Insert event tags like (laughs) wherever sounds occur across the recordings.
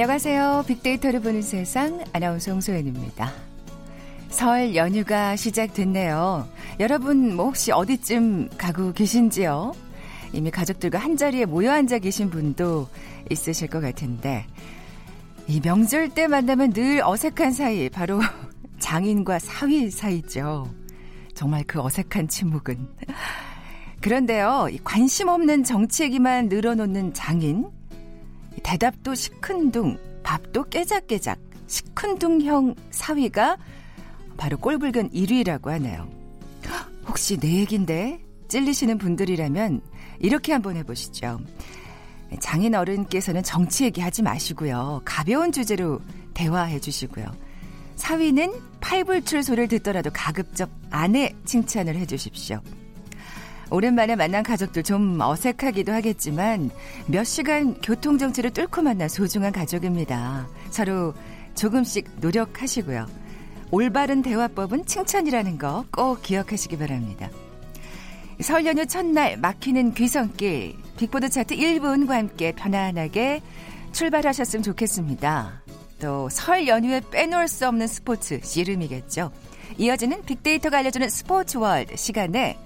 안녕하세요. 빅데이터를 보는 세상 아나운서 홍소연입니다. 설 연휴가 시작됐네요. 여러분 뭐 혹시 어디쯤 가고 계신지요? 이미 가족들과 한자리에 모여 앉아 계신 분도 있으실 것 같은데 이 명절 때 만나면 늘 어색한 사이 바로 (laughs) 장인과 사위 사이죠. 정말 그 어색한 침묵은 그런데요. 관심 없는 정치 얘기만 늘어놓는 장인 대답도 시큰둥, 밥도 깨작깨작, 시큰둥형 사위가 바로 꼴불견 1위라고 하네요. 혹시 내 얘긴데 찔리시는 분들이라면 이렇게 한번 해보시죠. 장인 어른께서는 정치 얘기하지 마시고요. 가벼운 주제로 대화해 주시고요. 사위는 팔불출 소리를 듣더라도 가급적 아내 칭찬을 해 주십시오. 오랜만에 만난 가족들 좀 어색하기도 하겠지만 몇 시간 교통정체를 뚫고 만난 소중한 가족입니다. 서로 조금씩 노력하시고요. 올바른 대화법은 칭찬이라는 거 꼭 기억하시기 바랍니다. 설 연휴 첫날 막히는 귀성길 빅보드 차트 1분과 함께 편안하게 출발하셨으면 좋겠습니다. 또 설 연휴에 빼놓을 수 없는 스포츠 씨름이겠죠. 이어지는 빅데이터가 알려주는 스포츠 월드 시간에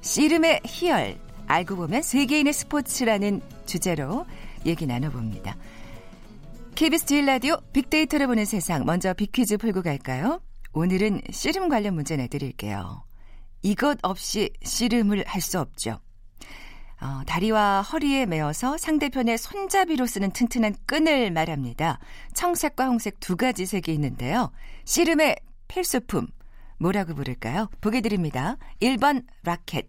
씨름의 희열, 알고 보면 세계인의 스포츠라는 주제로 얘기 나눠봅니다. KBS 제일 라디오 빅데이터를 보는 세상 먼저 빅퀴즈 풀고 갈까요? 오늘은 씨름 관련 문제 내드릴게요. 이것 없이 씨름을 할 수 없죠. 어, 다리와 허리에 매어서 상대편의 손잡이로 쓰는 튼튼한 끈을 말합니다. 청색과 홍색 두 가지 색이 있는데요. 씨름의 필수품 뭐라고 부를까요? 보기 드립니다. 1번 라켓,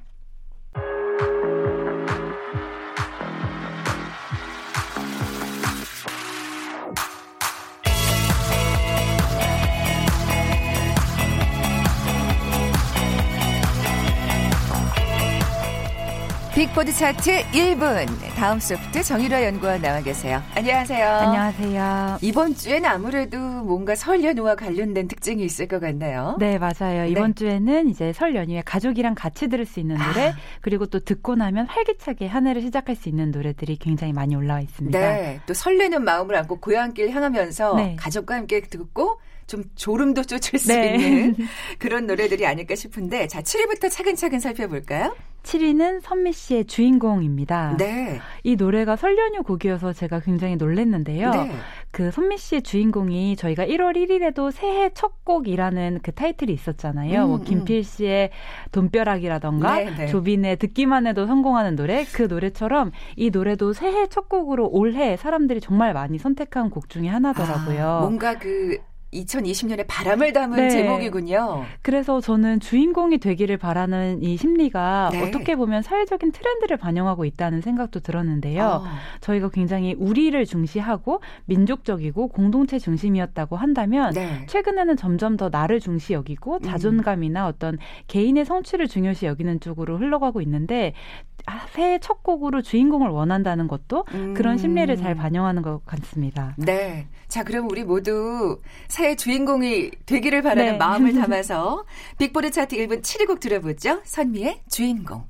빅보드 차트 1분. 다음 소프트 정유라 연구원 나와 계세요. 안녕하세요. 안녕하세요. 이번 주에는 아무래도 뭔가 설 연휴와 관련된 특징이 있을 것 같나요? 네, 맞아요. 이번 네. 주에는 이제 설 연휴에 가족이랑 같이 들을 수 있는 노래, 아. 그리고 또 듣고 나면 활기차게 한 해를 시작할 수 있는 노래들이 굉장히 많이 올라와 있습니다. 네. 또 설레는 마음을 안고 고향길 향하면서 네. 가족과 함께 듣고 좀 졸음도 쫓을 수 네. 있는 (laughs) 그런 노래들이 아닐까 싶은데 자 7위부터 차근차근 살펴볼까요? 7위는 선미 씨의 주인공입니다. 네. 이 노래가 설 연휴 곡이어서 제가 굉장히 놀랐는데요. 네. 그 선미 씨의 주인공이 저희가 1월 1일에도 새해 첫 곡이라는 그 타이틀이 있었잖아요. 뭐 음, 뭐 김필 씨의 돈벼락이라던가 네, 네. 조빈의 듣기만 해도 성공하는 노래 그 노래처럼 이 노래도 새해 첫 곡으로 올해 사람들이 정말 많이 선택한 곡 중에 하나더라고요. 아, 뭔가 그 2020년에 바람을 담은 네. 제목이군요. 그래서 저는 주인공이 되기를 바라는 이 심리가 네. 어떻게 보면 사회적인 트렌드를 반영하고 있다는 생각도 들었는데요. 어. 저희가 굉장히 우리를 중시하고 민족적이고 공동체 중심이었다고 한다면 네. 최근에는 점점 더 나를 중시 여기고 음. 자존감이나 어떤 개인의 성취를 중요시 여기는 쪽으로 흘러가고 있는데 아, 새해 첫 곡으로 주인공을 원한다는 것도 음. 그런 심리를 잘 반영하는 것 같습니다. 네. 자, 그럼 우리 모두 새해 주인공이 되기를 바라는 네. 마음을 (laughs) 담아서 빅보드 차트 1분 7위 곡 들어보죠. 선미의 주인공.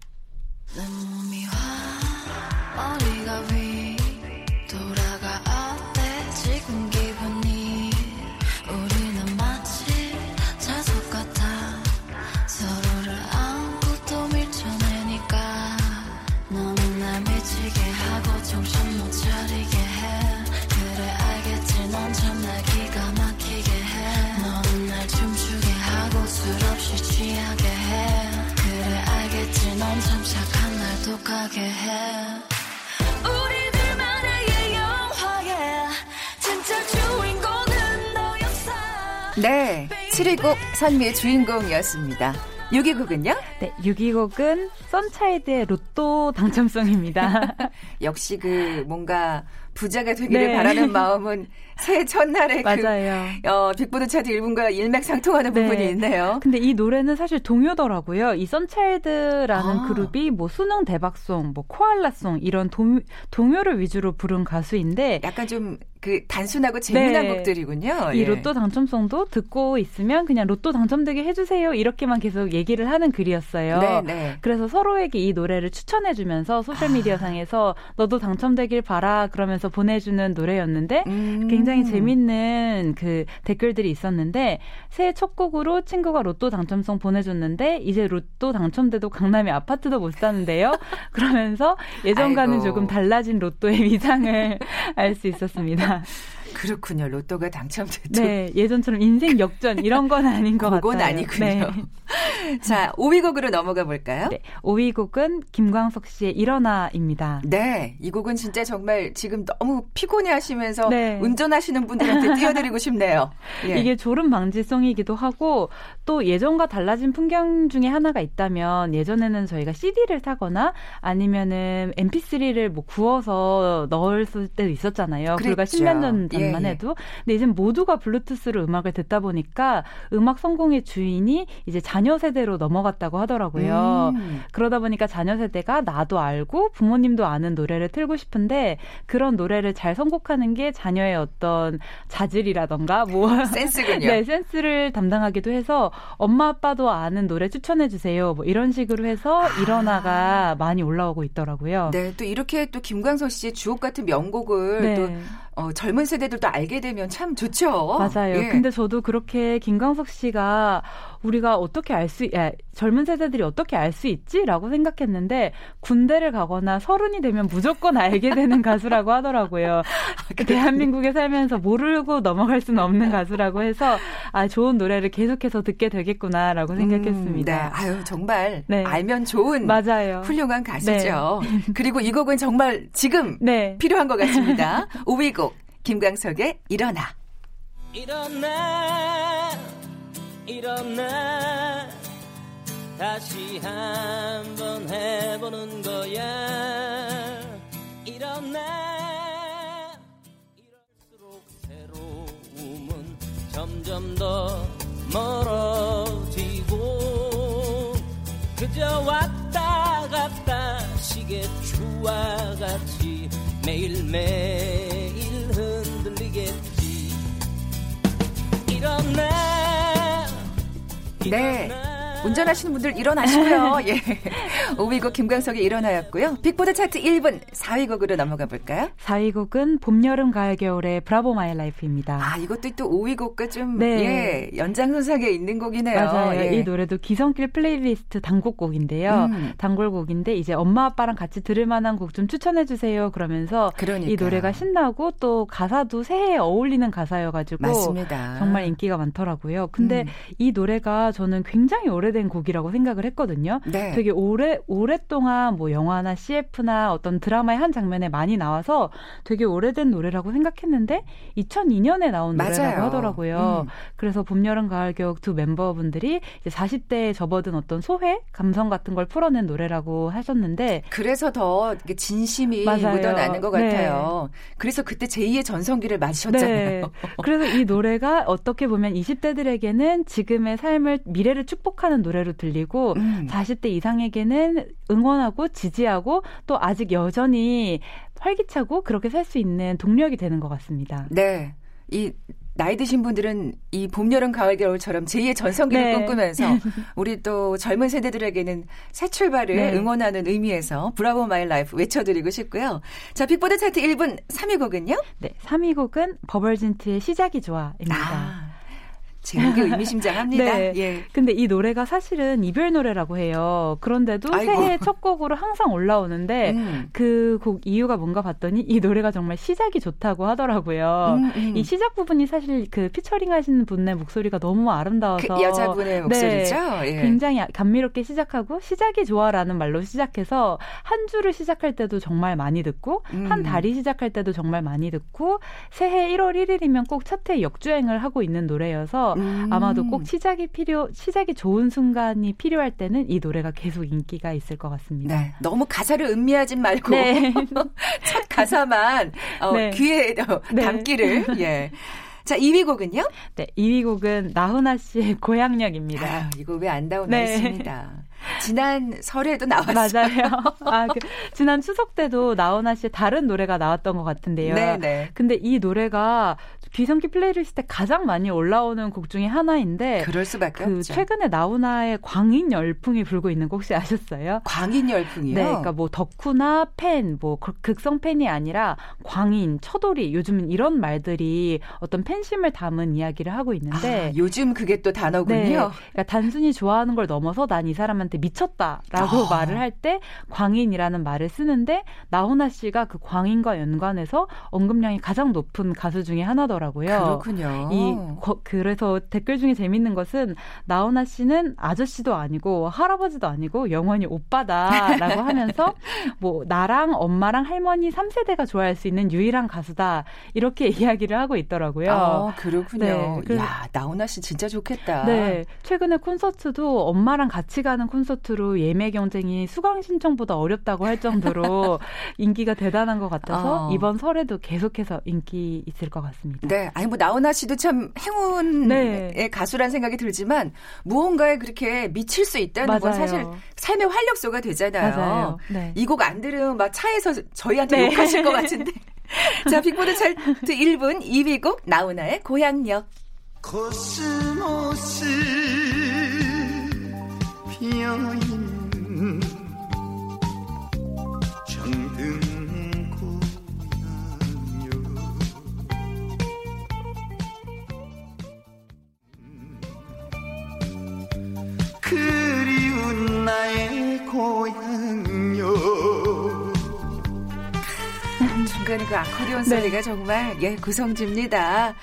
네, 7위 곡 선미의 주인공이었습니다. 6위 곡은요? 네, 6위 곡은 썬차일드의 로또 당첨송입니다. (laughs) 역시 그 뭔가 부자가 되기를 네. 바라는 마음은 (laughs) 새해 첫날에 그, 맞아요. 그 어, 빅보드 차트 1분과 일맥상통하는 네. 부분이 있네요. 근데 이 노래는 사실 동요더라고요. 이 썬차일드라는 아. 그룹이 뭐 수능 대박송, 뭐 코알라송 이런 동, 동요를 위주로 부른 가수인데 약간 좀 그 단순하고 재미난 네. 곡들이군요. 이 예. 로또 당첨송도 듣고 있으면 그냥 로또 당첨되게 해주세요 이렇게만 계속 얘기를 하는 글이었어요. 네, 네. 그래서 서로에게 이 노래를 추천해주면서 소셜 미디어 아. 상에서 너도 당첨되길 바라 그러면서 보내주는 노래였는데 음. 굉장히 재밌는 그 댓글들이 있었는데 새해 첫 곡으로 친구가 로또 당첨송 보내줬는데 이제 로또 당첨돼도 강남에 아파트도 못 사는데요. (laughs) 그러면서 예전과는 아이고. 조금 달라진 로또의 위상을 (laughs) 알 수 있었습니다. 그렇군요. 로또가 당첨됐죠. 네, 예전처럼 인생 역전 이런 건 아닌 것 같아요. 그건 아니군요. 네. (laughs) (laughs) 자, 5위 곡으로 넘어가 볼까요? 네, 5위 곡은 김광석 씨의 일어나입니다. 네, 이 곡은 진짜 정말 지금 너무 피곤해 하시면서 네. 운전하시는 분들한테 (laughs) 띄워드리고 싶네요. 예. 이게 졸음 방지송이기도 하고 또 예전과 달라진 풍경 중에 하나가 있다면 예전에는 저희가 CD를 사거나 아니면은 MP3를 뭐 구워서 넣었을 때도 있었잖아요. 불과 10년 전 전만 예, 예. 해도. 근데 이제 모두가 블루투스로 음악을 듣다 보니까 음악 성공의 주인이 이제 자녀 세대 로 넘어갔다고 하더라고요. 음. 그러다 보니까 자녀 세대가 나도 알고 부모님도 아는 노래를 틀고 싶은데 그런 노래를 잘 선곡하는 게 자녀의 어떤 자질이라던가 뭐 (laughs) 센스군요. 네, 센스를 담당하기도 해서 엄마 아빠도 아는 노래 추천해 주세요. 뭐 이런 식으로 해서 아. 일어나가 많이 올라오고 있더라고요. 네, 또 이렇게 또 김광석 씨의 주옥 같은 명곡을 네. 또 어, 젊은 세대들도 알게 되면 참 좋죠. 맞아요. 예. 근데 저도 그렇게 김광석 씨가 우리가 어떻게 알 수, 야, 젊은 세대들이 어떻게 알 수 있지라고 생각했는데 군대를 가거나 서른이 되면 무조건 알게 되는 (laughs) 가수라고 하더라고요. 아, 대한민국에 살면서 모르고 넘어갈 수는 없는 가수라고 해서 아 좋은 노래를 계속해서 듣게 되겠구나라고 생각했습니다. 음, 네. 아유 정말 네. 알면 좋은 맞아요. 훌륭한 가수죠. 네. 그리고 이 곡은 정말 지금 네. 필요한 것 같습니다. (laughs) 5위 곡 김광석의 일어나. 일어나 일어나. 다시 한번 해보는 거야. 일어나. 이럴수록 새로움은 점점 더 멀어지고 그저 왔다 갔다 시계 추와 같이 매일매일 네. 운전하시는 분들 일어나시고요. (laughs) 예. 5위 곡 김광석의 일어나였고요. 빅보드 차트 1분 4위 곡으로 넘어가 볼까요? 4위 곡은 봄, 여름, 가을, 겨울의 Bravo My Life입니다. 아, 이것도 또 5위 곡과 좀 네. 예, 연장선상에 있는 곡이네요. 맞아요. 예. 이 노래도 귀성길 플레이리스트 단곡곡인데요. 음. 단골곡인데 이제 엄마 아빠랑 같이 들을 만한 곡 좀 추천해 주세요. 그러면서 그러니까요. 이 노래가 신나고 또 가사도 새해에 어울리는 가사여 가지고 맞습니다. 정말 인기가 많더라고요. 근데 음. 이 노래가 저는 굉장히 오래 오래된 곡이라고 생각을 했거든요. 네. 되게 오래 오랫동안 뭐 영화나 CF나 어떤 드라마의 한 장면에 많이 나와서 되게 오래된 노래라고 생각했는데 2002년에 나온 맞아요. 노래라고 하더라고요. 음. 그래서 봄, 여름, 가을, 겨울 두 멤버분들이 이제 40대에 접어든 어떤 소회 감성 같은 걸 풀어낸 노래라고 하셨는데 그래서 더 진심이 맞아요. 묻어나는 것 같아요. 네. 그래서 그때 제2의 전성기를 맞으셨잖아요. 네. 그래서 이 노래가 어떻게 보면 20대들에게는 지금의 삶을 미래를 축복하는 노래로 들리고 음. 40대 이상에게는 응원하고 지지하고 또 아직 여전히 활기차고 그렇게 살 수 있는 동력이 되는 것 같습니다. 네. 이 나이 드신 분들은 이 봄, 여름, 가을, 겨울처럼 제2의 전성기를 네. 꿈꾸면서 (laughs) 우리 또 젊은 세대들에게는 새 출발을 네. 응원하는 의미에서 Bravo My Life 외쳐드리고 싶고요. 자, 빅보드 차트 1분 3위 곡은요? 네, 3위 곡은 버벌진트의 시작이 좋아입니다. 아. 제목이 의미심장합니다. (laughs) 네. 예. 근데 이 노래가 사실은 이별 노래라고 해요. 그런데도 아이고. 새해 첫 곡으로 항상 올라오는데 음. 그곡 이유가 뭔가 봤더니 이 노래가 정말 시작이 좋다고 하더라고요. 음, 음. 이 시작 부분이 사실 그 피처링 하시는 분의 목소리가 너무 아름다워서 그 여자분의 목소리죠. 네. 예. 굉장히 감미롭게 시작하고 시작이 좋아라는 말로 시작해서 한 주를 시작할 때도 정말 많이 듣고 한 음. 달이 시작할 때도 정말 많이 듣고 새해 1월 1일이면 꼭 차트에 역주행을 하고 있는 노래여서 음. 아마도 꼭 시작이 필요 시작이 좋은 순간이 필요할 때는 이 노래가 계속 인기가 있을 것 같습니다. 네. 너무 가사를 음미하지 말고 네. (laughs) 첫 가사만 어, 네. 귀에 어, 네. 담기를 예. 자, 2위 곡은요? 네, 2위 곡은 나훈아 씨의 고향역입니다. 아, 이거 왜안 나오나 네. 했습니다. 지난 설에도 나왔어요. 맞아요. 아, 그, 지난 추석 때도 나훈아 씨의 다른 노래가 나왔던 것 같은데요. 네네. 네. 근데 이 노래가 귀성길 플레이리스트에 가장 많이 올라오는 곡 중에 하나인데 그럴 수밖에 그 없죠. 최근에 나훈아의 광인 열풍이 불고 있는 곡 혹시 아셨어요? 광인 열풍이요? 네, 그러니까 뭐 덕후나 팬, 뭐 극성 팬이 아니라 광인, 처돌이 요즘은 이런 말들이 어떤 팬심을 담은 이야기를 하고 있는데 아, 요즘 그게 또 단어군요. 네, 그러니까 단순히 좋아하는 걸 넘어서 난 이 사람한테 미쳤다라고 아. 말을 할 때 광인이라는 말을 쓰는데 나훈아 씨가 그 광인과 연관해서 언급량이 가장 높은 가수 중에 하나더라고요. 그렇군요. 이 그래서 댓글 중에 재밌는 것은 나훈아 씨는 아저씨도 아니고 할아버지도 아니고 영원히 오빠다라고 (laughs) 하면서 뭐 나랑 엄마랑 할머니 3세대가 좋아할 수 있는 유일한 가수다 이렇게 (laughs) 이야기를 하고 있더라고요. 아, 그렇군요. 네, 그, 야, 나훈아 씨 진짜 좋겠다. 네. 최근에 콘서트도 엄마랑 같이 가는 콘서트 로 예매 경쟁이 수강 신청보다 어렵다고 할 정도로 (laughs) 인기가 대단한 것 같아서 어. 이번 설에도 계속해서 인기 있을 것 같습니다. 네. 아니 뭐 나훈아 씨도 참 행운의 네. 가수란 생각이 들지만 무언가에 그렇게 미칠 수 있다는 맞아요. 건 사실 삶의 활력소가 되잖아요. 네. 이곡 안 들으면 막 차에서 저희한테 네. 욕하실 것 같은데. (laughs) 자, 빅보드 차트 1분 2위 곡 나훈아의 고향역. 코스모스 피어있는 그리운 나의 고향요. 중간에 그 아코디온 네. 소리가 정말 예 구성집니다.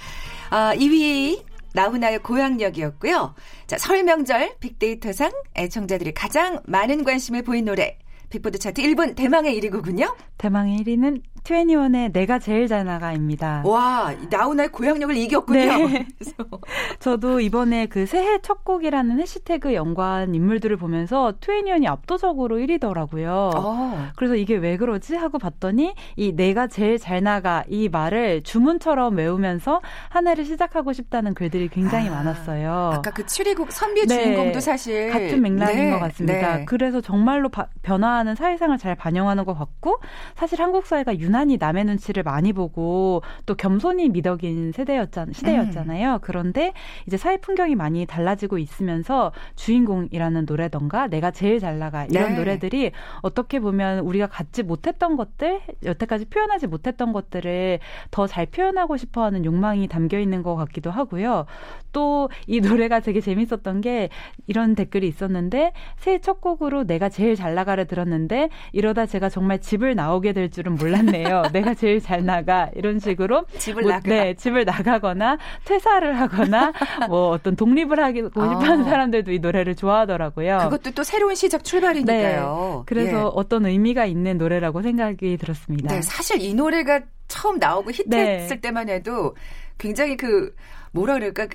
아, 2위 나훈아의 고향역이었고요. 자, 설 명절 빅데이터상 애청자들이 가장 많은 관심을 보인 노래 빅보드 차트 1분 대망의 1위곡은요? 대망의 1위는 21의 내가 제일 잘 나가입니다. 와, 나훈아의 고향역을 이겼군요. 네. (laughs) 저도 이번에 그 새해 첫 곡이라는 해시태그 연관 인물들을 보면서 21이 압도적으로 1위더라고요. 어. 그래서 이게 왜 그러지 하고 봤더니 이 내가 제일 잘 나가 이 말을 주문처럼 외우면서 한 해를 시작하고 싶다는 글들이 굉장히 아, 많았어요. 아까 그 7위곡 선비 네. 주인공도 사실 같은 맥락인 네. 것 같습니다. 네. 그래서 정말로 바, 변화 하는 사회상을 잘 반영하는 것 같고 사실 한국 사회가 유난히 남의 눈치를 많이 보고 또 겸손이 미덕인 세대였잖 시대였잖아요. 음. 그런데 이제 사회 풍경이 많이 달라지고 있으면서 주인공이라는 노래던가 내가 제일 잘 나가 이런 네. 노래들이 어떻게 보면 우리가 갖지 못했던 것들 여태까지 표현하지 못했던 것들을 더 잘 표현하고 싶어하는 욕망이 담겨 있는 것 같기도 하고요. 또 이 (laughs) 노래가 되게 재밌었던 게 이런 댓글이 있었는데 새해 첫 곡으로 내가 제일 잘 나가를 들었 는데 이러다 제가 정말 집을 나오게 될 줄은 몰랐네요. (laughs) 내가 제일 잘 나가 이런 식으로 집을 뭐, 나가 네, 집을 나가거나 퇴사를 하거나 (laughs) 뭐 어떤 독립을 하고 싶어하는 아. 사람들도 이 노래를 좋아하더라고요. 그것도 또 새로운 시작 출발이니까요. 네, 그래서 예. 어떤 의미가 있는 노래라고 생각이 들었습니다. 네, 사실 이 노래가 처음 나오고 히트했을 네. 때만 해도 굉장히 그 뭐라 그럴까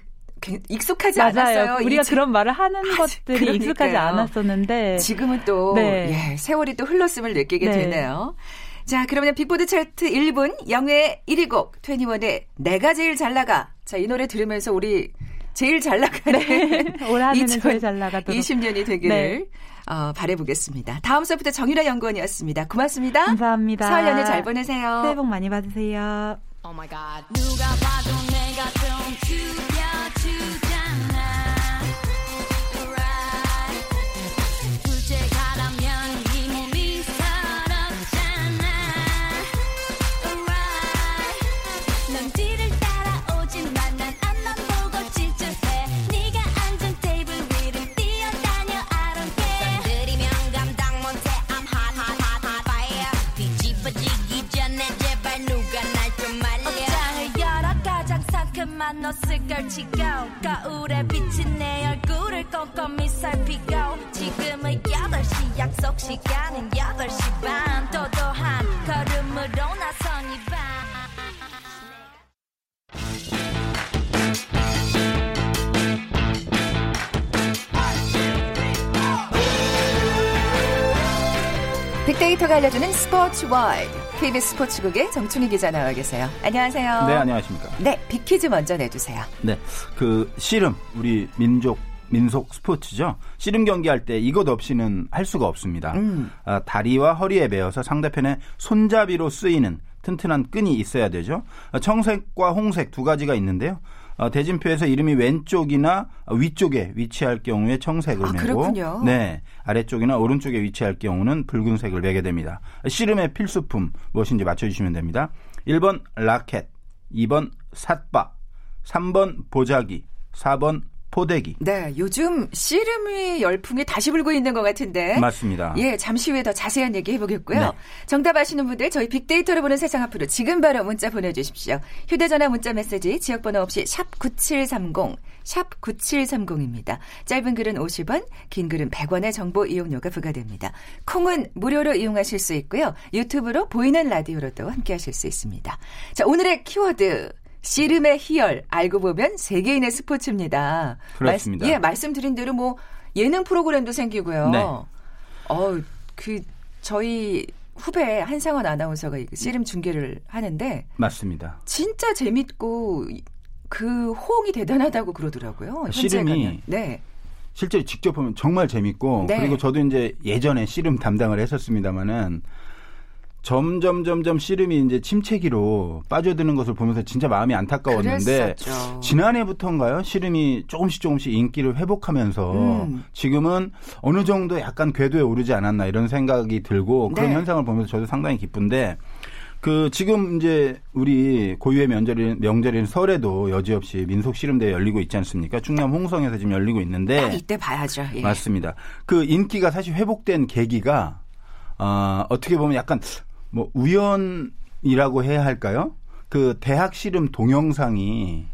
익숙하지 맞아요. 않았어요. 우리가 그런 말을 하는 아, 것들이 그러니까요. 익숙하지 않았었는데 지금은 또 네. 예, 세월이 또 흘렀음을 느끼게 네. 되네요. 자, 그러면 빅보드 차트 1분 영예 1위 곡 21의 내가 제일 잘 나가. 자, 이 노래 들으면서 우리 제일 잘 나가는 네. (laughs) 올 한해는 제일 잘 나가도록 20년이 되기를 네. 어, 바래보겠습니다. 다음 수부터 정유라 연구원이었습니다. 고맙습니다. 감사합니다. 설 연휴 잘 보내세요. 새해 복 많이 받으세요. Oh 걸치고 거울에 비친 내 얼굴을 꼼꼼히 살피고 지금은 8시 약속 시간은 8시 반. 또또 빅데이터가 알려주는 스포츠 와이드. KBS 스포츠국의 정충희 기자 나와 계세요. 안녕하세요. 네, 안녕하십니까. 네, 빅퀴즈 먼저 내주세요. 네, 그 씨름 우리 민족 민속 스포츠죠. 씨름 경기할 때 이것 없이는 할 수가 없습니다. 음. 아, 다리와 허리에 매어서 상대편의 손잡이로 쓰이는 튼튼한 끈이 있어야 되죠. 아, 청색과 홍색 두 가지가 있는데요. 어, 대진표에서 이름이 왼쪽이나 위쪽에 위치할 경우에 청색을 아, 매고 그렇군요. 네 아래쪽이나 오른쪽에 위치할 경우는 붉은색을 매게 됩니다. 씨름의 필수품 무엇인지 맞춰주시면 됩니다. 1번 라켓, 2번 삿바, 3번 보자기, 4번 포대기. 네, 요즘 씨름이 열풍이 다시 불고 있는 것 같은데. 맞습니다. 예, 잠시 후에 더 자세한 얘기 해보겠고요. 네. 정답 아시는 분들 저희 빅데이터를 보는 세상 앞으로 지금 바로 문자 보내주십시오. 휴대전화 문자 메시지 지역번호 없이 샵 9730, 샵 9730입니다. 짧은 글은 50원, 긴 글은 100원의 정보 이용료가 부과됩니다. 콩은 무료로 이용하실 수 있고요. 유튜브로 보이는 라디오로도 함께 하실 수 있습니다. 자, 오늘의 키워드. 씨름의 희열 알고 보면 세계인의 스포츠입니다. 그렇습니다. 말, 예, 말씀드린 대로 뭐 예능 프로그램도 생기고요. 네. 어, 그 저희 후배 한상원 아나운서가 씨름 중계를 하는데 맞습니다. 진짜 재밌고 그 호응이 대단하다고 그러더라고요. 씨름이 네. 실제 직접 보면 정말 재밌고 네. 그리고 저도 이제 예전에 씨름 담당을 했었습니다마는 점점 점점 씨름이 이제 침체기로 빠져드는 것을 보면서 진짜 마음이 안타까웠는데 그랬었죠. 지난해부터인가요? 씨름이 조금씩 조금씩 인기를 회복하면서 음. 지금은 어느 정도 약간 궤도에 오르지 않았나 이런 생각이 들고 그런 네. 현상을 보면서 저도 상당히 기쁜데 그 지금 이제 우리 고유의 명절인 명절인 설에도 여지없이 민속 씨름대회 열리고 있지 않습니까? 충남 홍성에서 지금 열리고 있는데 이때 봐야죠. 예. 맞습니다. 그 인기가 사실 회복된 계기가 어, 어떻게 보면 약간 뭐 우연이라고 해야 할까요? 그 대학 씨름 동영상이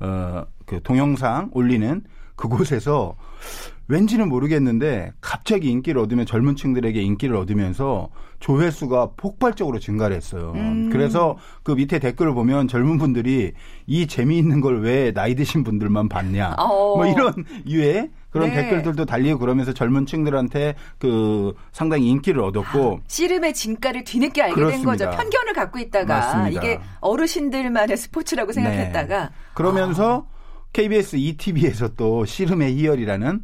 어그 동영상 올리는 그곳에서 왠지는 모르겠는데 갑자기 인기를 얻으면 젊은 층들에게 인기를 얻으면서 조회수가 폭발적으로 증가를 했어요. 음. 그래서 그 밑에 댓글을 보면 젊은 분들이 이 재미있는 걸 왜 나이 드신 분들만 봤냐. 어. 뭐 이런 (laughs) 유의 그런 네. 댓글들도 달리고 그러면서 젊은 층들한테 그 상당히 인기를 얻었고 아, 씨름의 진가를 뒤늦게 알게 그렇습니다. 된 거죠. 편견을 갖고 있다가 맞습니다. 이게 어르신들만의 스포츠라고 생각했다가 네. 그러면서 아. KBS ETV에서 또 씨름의 희열이라는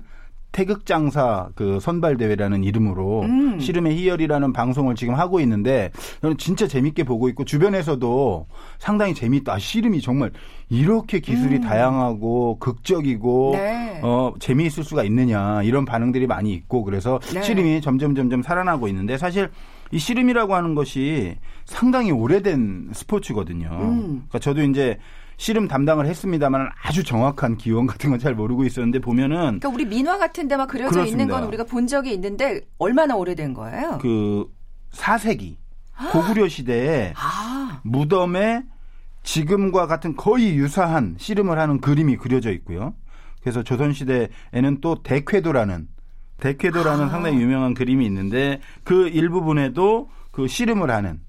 태극장사 그 선발 대회라는 이름으로 음. 씨름의 희열이라는 방송을 지금 하고 있는데 저는 진짜 재밌게 보고 있고 주변에서도 상당히 재밌다. 아, 씨름이 정말 이렇게 기술이 음. 다양하고 극적이고 네. 어 재미있을 수가 있느냐 이런 반응들이 많이 있고 그래서 네. 씨름이 점점 점점 살아나고 있는데 사실 이 씨름이라고 하는 것이 상당히 오래된 스포츠거든요. 음. 그러니까 저도 이제 씨름 담당을 했습니다만 아주 정확한 기원 같은 건 잘 모르고 있었는데 보면은 그러니까 우리 민화 같은 데막 그려져 그렇습니다. 있는 건 우리가 본 적이 있는데 얼마나 오래된 거예요? 그 4세기 고구려 시대에 아. 무덤에 지금과 같은 거의 유사한 씨름을 하는 그림이 그려져 있고요. 그래서 조선 시대에는 또 대쾌도라는 대쾌도라는 아. 상당히 유명한 그림이 있는데 그 일부분에도 그 씨름을 하는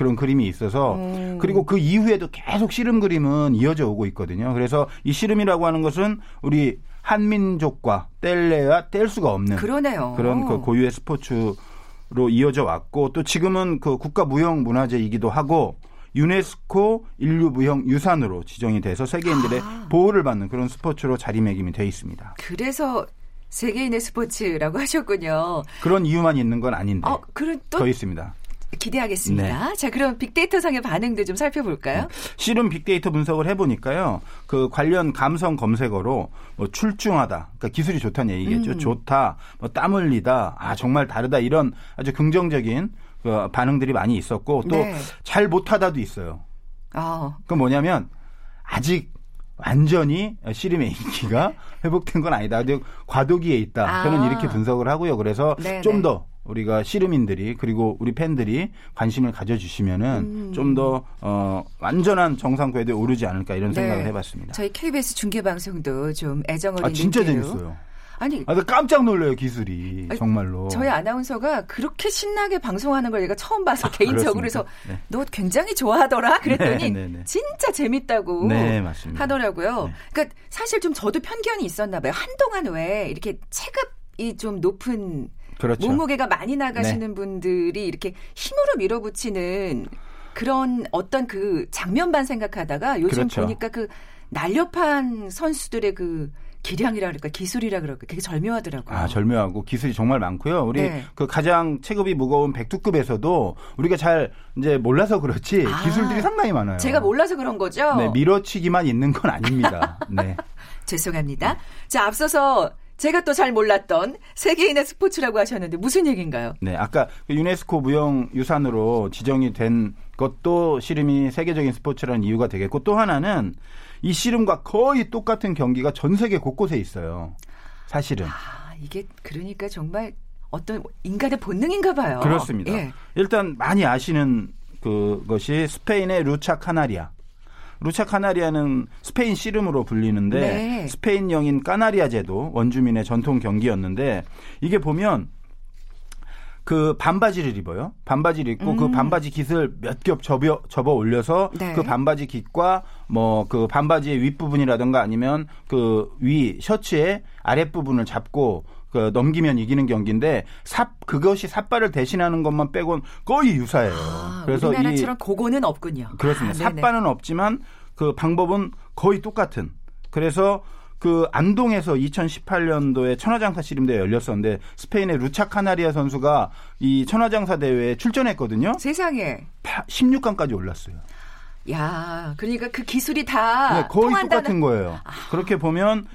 그런 그림이 있어서 음. 그리고 그 이후에도 계속 씨름 그림은 이어져 오고 있거든요. 그래서 이 씨름이라고 하는 것은 우리 한민족과 뗄래야 뗄 수가 없는 그러네요. 그런 그 고유의 스포츠로 이어져 왔고 또 지금은 그 국가 무형 문화재이기도 하고 유네스코 인류 무형 유산으로 지정이 돼서 세계인들의 아. 보호를 받는 그런 스포츠로 자리매김이 돼 있습니다. 그래서 세계인의 스포츠라고 하셨군요. 그런 이유만 있는 건 아닌데 어, 그럼 또더 있습니다. 기대하겠습니다. 자, 그럼 빅데이터 상의 반응도 좀 살펴볼까요? 씨름 빅데이터 분석을 해보니까요. 그 관련 감성 검색어로 뭐 출중하다, 그러니까 기술이 좋다는 얘기겠죠. 음. 좋다, 뭐 땀 흘리다, 아 정말 다르다 이런 아주 긍정적인 그 반응들이 많이 있었고 또 네. 잘 못하다도 있어요. 아, 그건 뭐냐면 아직 완전히 씨름의 인기가 (laughs) 회복된 건 아니다. 과도기에 있다. 아. 저는 이렇게 분석을 하고요. 그래서 네, 좀 네. 더 우리가 씨름인들이 그리고 우리 팬들이 관심을 가져주시면은 음. 좀더 어, 완전한 정상 궤도에 오르지 않을까 이런 생각을 네. 해봤습니다. 저희 KBS 중계 방송도 좀 애정 어린 아 진짜 인기로. 재밌어요. 아니, 아, 나 깜짝 놀라요 기술이 아니, 정말로. 저희 아나운서가 그렇게 신나게 방송하는 걸 내가 처음 봐서 개인적으로 그래서 네. 너 굉장히 좋아하더라 그랬더니 네, 네, 네. 진짜 재밌다고 네. 하더라고요. 네. 그러니까 사실 좀 저도 편견이 있었나 봐요. 한동안 왜 이렇게 체급 이 좀 높은 그렇죠. 몸무게가 많이 나가시는 네. 분들이 이렇게 힘으로 밀어붙이는 그런 어떤 그 장면만 생각하다가 요즘 그렇죠. 보니까 그 날렵한 선수들의 그 기량이라 그럴까 기술이라 그럴까 되게 절묘하더라고요. 아 절묘하고 기술이 정말 많고요. 우리 네. 그 가장 체급이 무거운 백두급에서도 우리가 잘 이제 몰라서 그렇지 아, 기술들이 상당히 많아요. 제가 몰라서 그런 거죠. 네 밀어치기만 있는 건 아닙니다. 네. (laughs) 죄송합니다. 자 앞서서 제가 또 잘 몰랐던 세계인의 스포츠라고 하셨는데 무슨 얘기인가요? 네, 아까 그 유네스코 무형 유산으로 지정이 된 것도 씨름이 세계적인 스포츠라는 이유가 되겠고 또 하나는 이 씨름과 거의 똑같은 경기가 전 세계 곳곳에 있어요. 사실은. 아, 이게 그러니까 정말 어떤 인간의 본능인가 봐요. 그렇습니다. 예. 일단 많이 아시는 그것이 스페인의 루차 카나리아. 루차 카나리아는 스페인 씨름으로 불리는데 네. 스페인령인 까나리아 제도 원주민의 전통 경기였는데 이게 보면 그 반바지를 입어요. 반바지를 입고 그 음. 그 반바지 깃을 몇 겹 접어 접어 올려서 네. 그 반바지 깃과 뭐 그 반바지의 윗부분이라든가 아니면 그 위 셔츠의 아랫부분을 잡고 그 넘기면 이기는 경기인데 삽 그것이 삿발을 대신하는 것만 빼곤 거의 유사해요. 아, 그래서 우리나라처럼 이 그거는 없군요. 그렇습니다. 아, 삿발은 없지만 그 방법은 거의 똑같은. 그래서 그 안동에서 2018년도에 천하장사 씨름대회 열렸었는데 스페인의 루차 카나리아 선수가 이 천하장사 대회에 출전했거든요. 세상에. 16강까지 올랐어요. 야, 그러니까 그 기술이 다 네, 거의 통한다는... 똑같은 거예요. 아. 그렇게 보면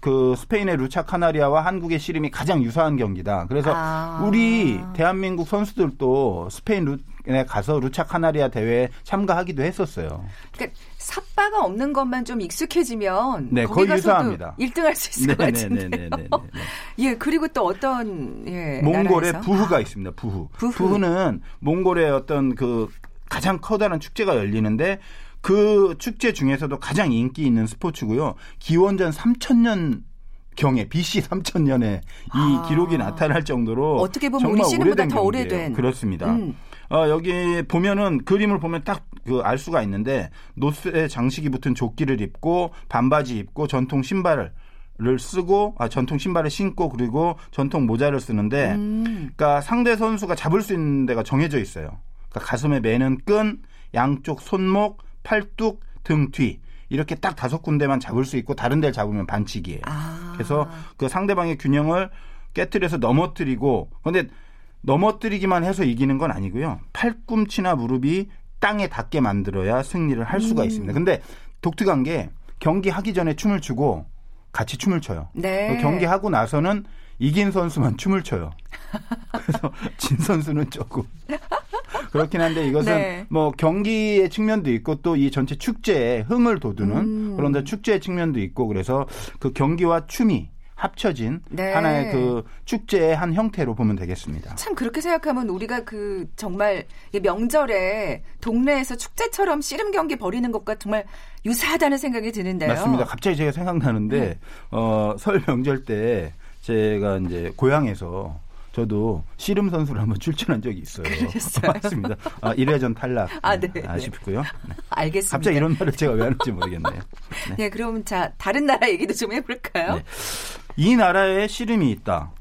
그 스페인의 루차 카나리아와 한국의 씨름이 가장 유사한 경기다. 그래서 아. 우리 대한민국 선수들도 스페인 에 가서 루차 카나리아 대회에 참가하기도 했었어요. 그러니까 삿바가 없는 것만 좀 익숙해지면 네, 거의 유사합니다. 1등할 수 있을 네, 것 같은데요. 네, 네, 네, 네, (laughs) 예, 그리고 또 어떤 예, 몽골의 나라에서? 부흐가 아. 있습니다. 부흐. 부흐. 부흐는 몽골의 어떤 그 가장 커다란 축제가 열리는데 그 축제 중에서도 가장 인기 있는 스포츠고요. 기원전 3000년 경에 BC 3000년에 이 아. 기록이 나타날 정도로 어떻게 보면 우리 씨름보다 더 오래된 그렇습니다. 음. 어, 여기 보면은 그림을 보면 딱 그 알 수가 있는데 노스에 장식이 붙은 조끼를 입고 반바지 입고 전통 신발을 를 쓰고 아 전통 신발을 신고 그리고 전통 모자를 쓰는데 음. 그러니까 상대 선수가 잡을 수 있는 데가 정해져 있어요. 그러니까 가슴에 매는 끈, 양쪽 손목, 팔뚝, 등 뒤. 이렇게 딱 다섯 군데만 잡을 수 있고 다른 데를 잡으면 반칙이에요. 아. 그래서 그 상대방의 균형을 깨뜨려서 넘어뜨리고 근데 넘어뜨리기만 해서 이기는 건 아니고요. 팔꿈치나 무릎이 땅에 닿게 만들어야 승리를 할 수가 음. 있습니다. 근데 독특한 게 경기 하기 전에 춤을 추고 같이 춤을 춰요. 네. 경기 하고 나서는 이긴 선수만 춤을 춰요. (laughs) 그래서 진 선수는 조금 그렇긴 한데 이것은 네. 뭐 경기의 측면도 있고 또 이 전체 축제에 흥을 돋우는 음. 그런 축제의 측면도 있고 그래서 그 경기와 춤이 합쳐진 네. 하나의 그 축제의 한 형태로 보면 되겠습니다. 참 그렇게 생각하면 우리가 그 정말 명절에 동네에서 축제처럼 씨름 경기 벌이는 것과 정말 유사하다는 생각이 드는데요. 맞습니다. 갑자기 제가 생각나는데 네. 어, 설 명절 때 제가 이제 고향에서 저도 씨름 선수를 한번 출전한 적이 있어요. 그랬어요? (laughs) 맞습니다. 아, 1회전 탈락. 아, 네. 아쉽고요. 네. 알겠습니다. 갑자기 이런 말을 제가 왜 하는지 모르겠네요. 네. (laughs) 네, 그럼 자, 다른 나라 얘기도 좀 해볼까요? 네. 이 나라에 씨름이 있다.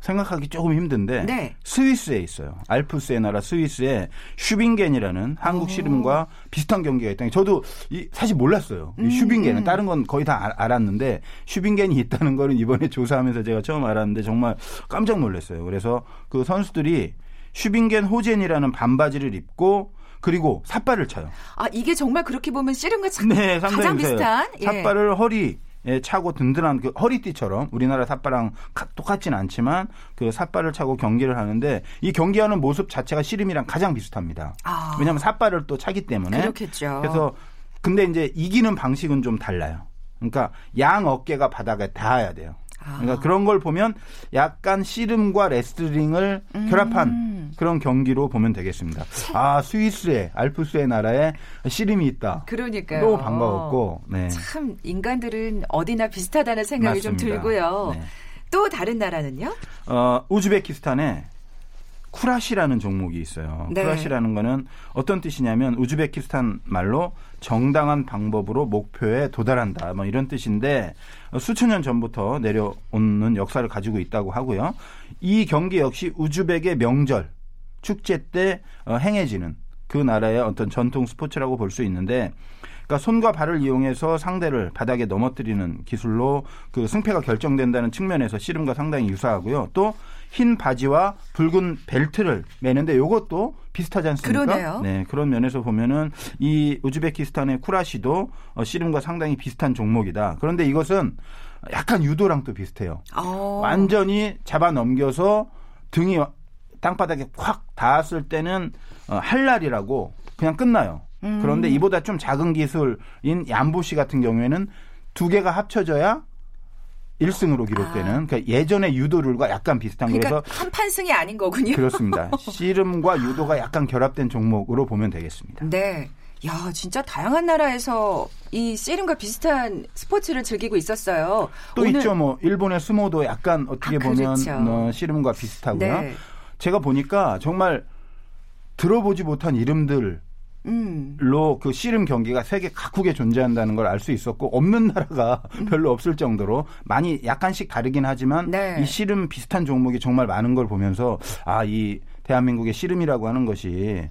생각하기 조금 힘든데 네. 스위스에 있어요. 알프스의 나라 스위스에 슈빙겐이라는 한국 씨름과 비슷한 경기가 있다. 저도 이, 사실 몰랐어요. 음, 슈빙겐은 음. 다른 건 거의 다 알았는데 슈빙겐이 있다는 거는 이번에 (laughs) 조사하면서 제가 처음 알았는데 정말 깜짝 놀랐어요. 그래서 그 선수들이 슈빙겐 호젠이라는 반바지를 입고 그리고 삿발을 쳐요. 아 이게 정말 그렇게 보면 씨름과 네, 가장 비슷한 예. 삿발을 허리 예, 차고 든든한 그 허리띠처럼 우리나라 삿바랑 똑같지는 않지만 그 삿발을 차고 경기를 하는데 이 경기하는 모습 자체가 씨름이랑 가장 비슷합니다. 아. 왜냐하면 삿발을 또 차기 때문에. 그렇겠죠. 그래서 근데 이제 이기는 방식은 좀 달라요. 그러니까 양 어깨가 바닥에 닿아야 돼요. 그러니까 아. 그런 걸 보면 약간 씨름과 레슬링을 음. 결합한 그런 경기로 보면 되겠습니다. 아 스위스의 알프스의 나라에 씨름이 있다. 그러니까요. 너무 반가웠고 네. 참 인간들은 어디나 비슷하다는 생각이 맞습니다. 좀 들고요. 네. 또 다른 나라는요? 어 우즈베키스탄에 쿠라시라는 종목이 있어요. 네. 쿠라시라는 거는 어떤 뜻이냐면 우즈베키스탄 말로 정당한 방법으로 목표에 도달한다. 뭐 이런 뜻인데 수천 년 전부터 내려오는 역사를 가지고 있다고 하고요. 이 경기 역시 우즈벡의 명절 축제 때 어, 행해지는 그 나라의 어떤 전통 스포츠라고 볼 수 있는데 그러니까 손과 발을 이용해서 상대를 바닥에 넘어뜨리는 기술로 그 승패가 결정된다는 측면에서 씨름과 상당히 유사하고요. 또 흰 바지와 붉은 벨트를 매는데 이것도 비슷하지 않습니까? 그러네요. 네, 그런 면에서 보면은 이 우즈베키스탄의 쿠라시도 어, 씨름과 상당히 비슷한 종목이다. 그런데 이것은 약간 유도랑 또 비슷해요. 오. 어. 완전히 잡아 넘겨서 등이 땅바닥에 확 닿았을 때는 어, 할날이라고 그냥 끝나요. 음. 그런데 이보다 좀 작은 기술인 얀부시 같은 경우에는 두 개가 합쳐져야 1승으로 기록되는 아. 그러니까 예전의 유도룰과 약간 비슷한 그러니까 그래서 한판승이 아닌 거군요. 그렇습니다. (laughs) 씨름과 유도가 약간 결합된 종목으로 보면 되겠습니다. 네. 야, 진짜 다양한 나라에서 이 씨름과 비슷한 스포츠를 즐기고 있었어요. 또 오늘... 있죠. 뭐 일본의 스모도 약간 어떻게 아, 보면 그렇죠. 어, 씨름과 비슷하고요. 네. 제가 보니까 정말 들어보지 못한 이름들 음. 로그 씨름 경기가 세계 각국에 존재한다는 걸 알 수 있었고 없는 나라가 음. (laughs) 별로 없을 정도로 많이 약간씩 다르긴 하지만 네. 이 씨름 비슷한 종목이 정말 많은 걸 보면서 아 이 대한민국의 씨름이라고 하는 것이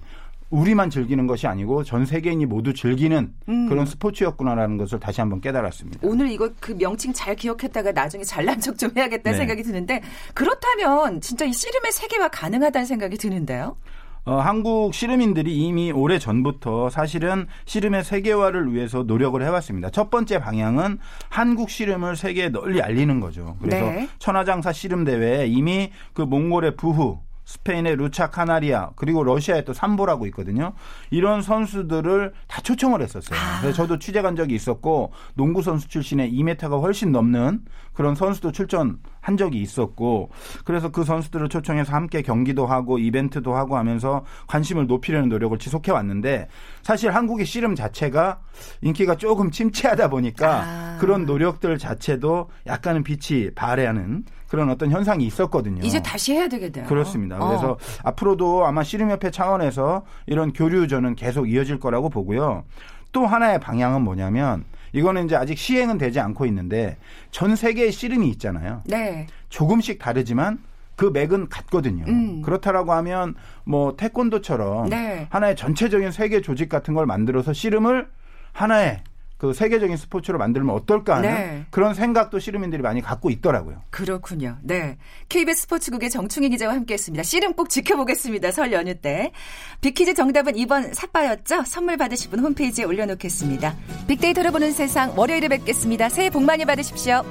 우리만 즐기는 것이 아니고 전 세계인이 모두 즐기는 음. 그런 스포츠였구나라는 것을 다시 한번 깨달았습니다. 오늘 이거 그 명칭 잘 기억했다가 나중에 잘난 척 좀 해야겠다는 네. 생각이 드는데 그렇다면 진짜 이 씨름의 세계화 가능하다는 생각이 드는데요. 어, 한국 씨름인들이 이미 오래 전부터 사실은 씨름의 세계화를 위해서 노력을 해왔습니다. 첫 번째 방향은 한국 씨름을 세계에 널리 알리는 거죠. 그래서 네. 천하장사 씨름 대회에 이미 그 몽골의 부후 스페인의 루차 카나리아 그리고 러시아의 또 삼보라고 있거든요. 이런 선수들을 다 초청을 했었어요. 아. 그래서 저도 취재 간 적이 있었고 농구 선수 출신의 2m가 훨씬 넘는 그런 선수도 출전한 적이 있었고 그래서 그 선수들을 초청해서 함께 경기도 하고 이벤트도 하고 하면서 관심을 높이려는 노력을 지속해 왔는데 사실 한국의 씨름 자체가 인기가 조금 침체하다 보니까 아. 그런 노력들 자체도 약간은 빛이 발해하는 그런 어떤 현상이 있었거든요. 이제 다시 해야 되겠네요. 그렇습니다. 어. 그래서 앞으로도 아마 씨름협회 차원에서 이런 교류전은 계속 이어질 거라고 보고요. 또 하나의 방향은 뭐냐면 이거는 이제 아직 시행은 되지 않고 있는데 전 세계의 씨름이 있잖아요. 네. 조금씩 다르지만 그 맥은 같거든요. 음. 그렇다라고 하면 뭐 태권도처럼 네. 하나의 전체적인 세계 조직 같은 걸 만들어서 씨름을 하나의 그 세계적인 스포츠로 만들면 어떨까 하는 네. 그런 생각도 씨름인들이 많이 갖고 있더라고요. 그렇군요. 네. KBS 스포츠국의 정충희 기자와 함께했습니다. 씨름 꼭 지켜보겠습니다. 설 연휴 때. 빅퀴즈 정답은 2번 삿바였죠? 선물 받으실 분 홈페이지에 올려놓겠습니다. 빅데이터로 보는 세상 월요일에 뵙겠습니다. 새해 복 많이 받으십시오.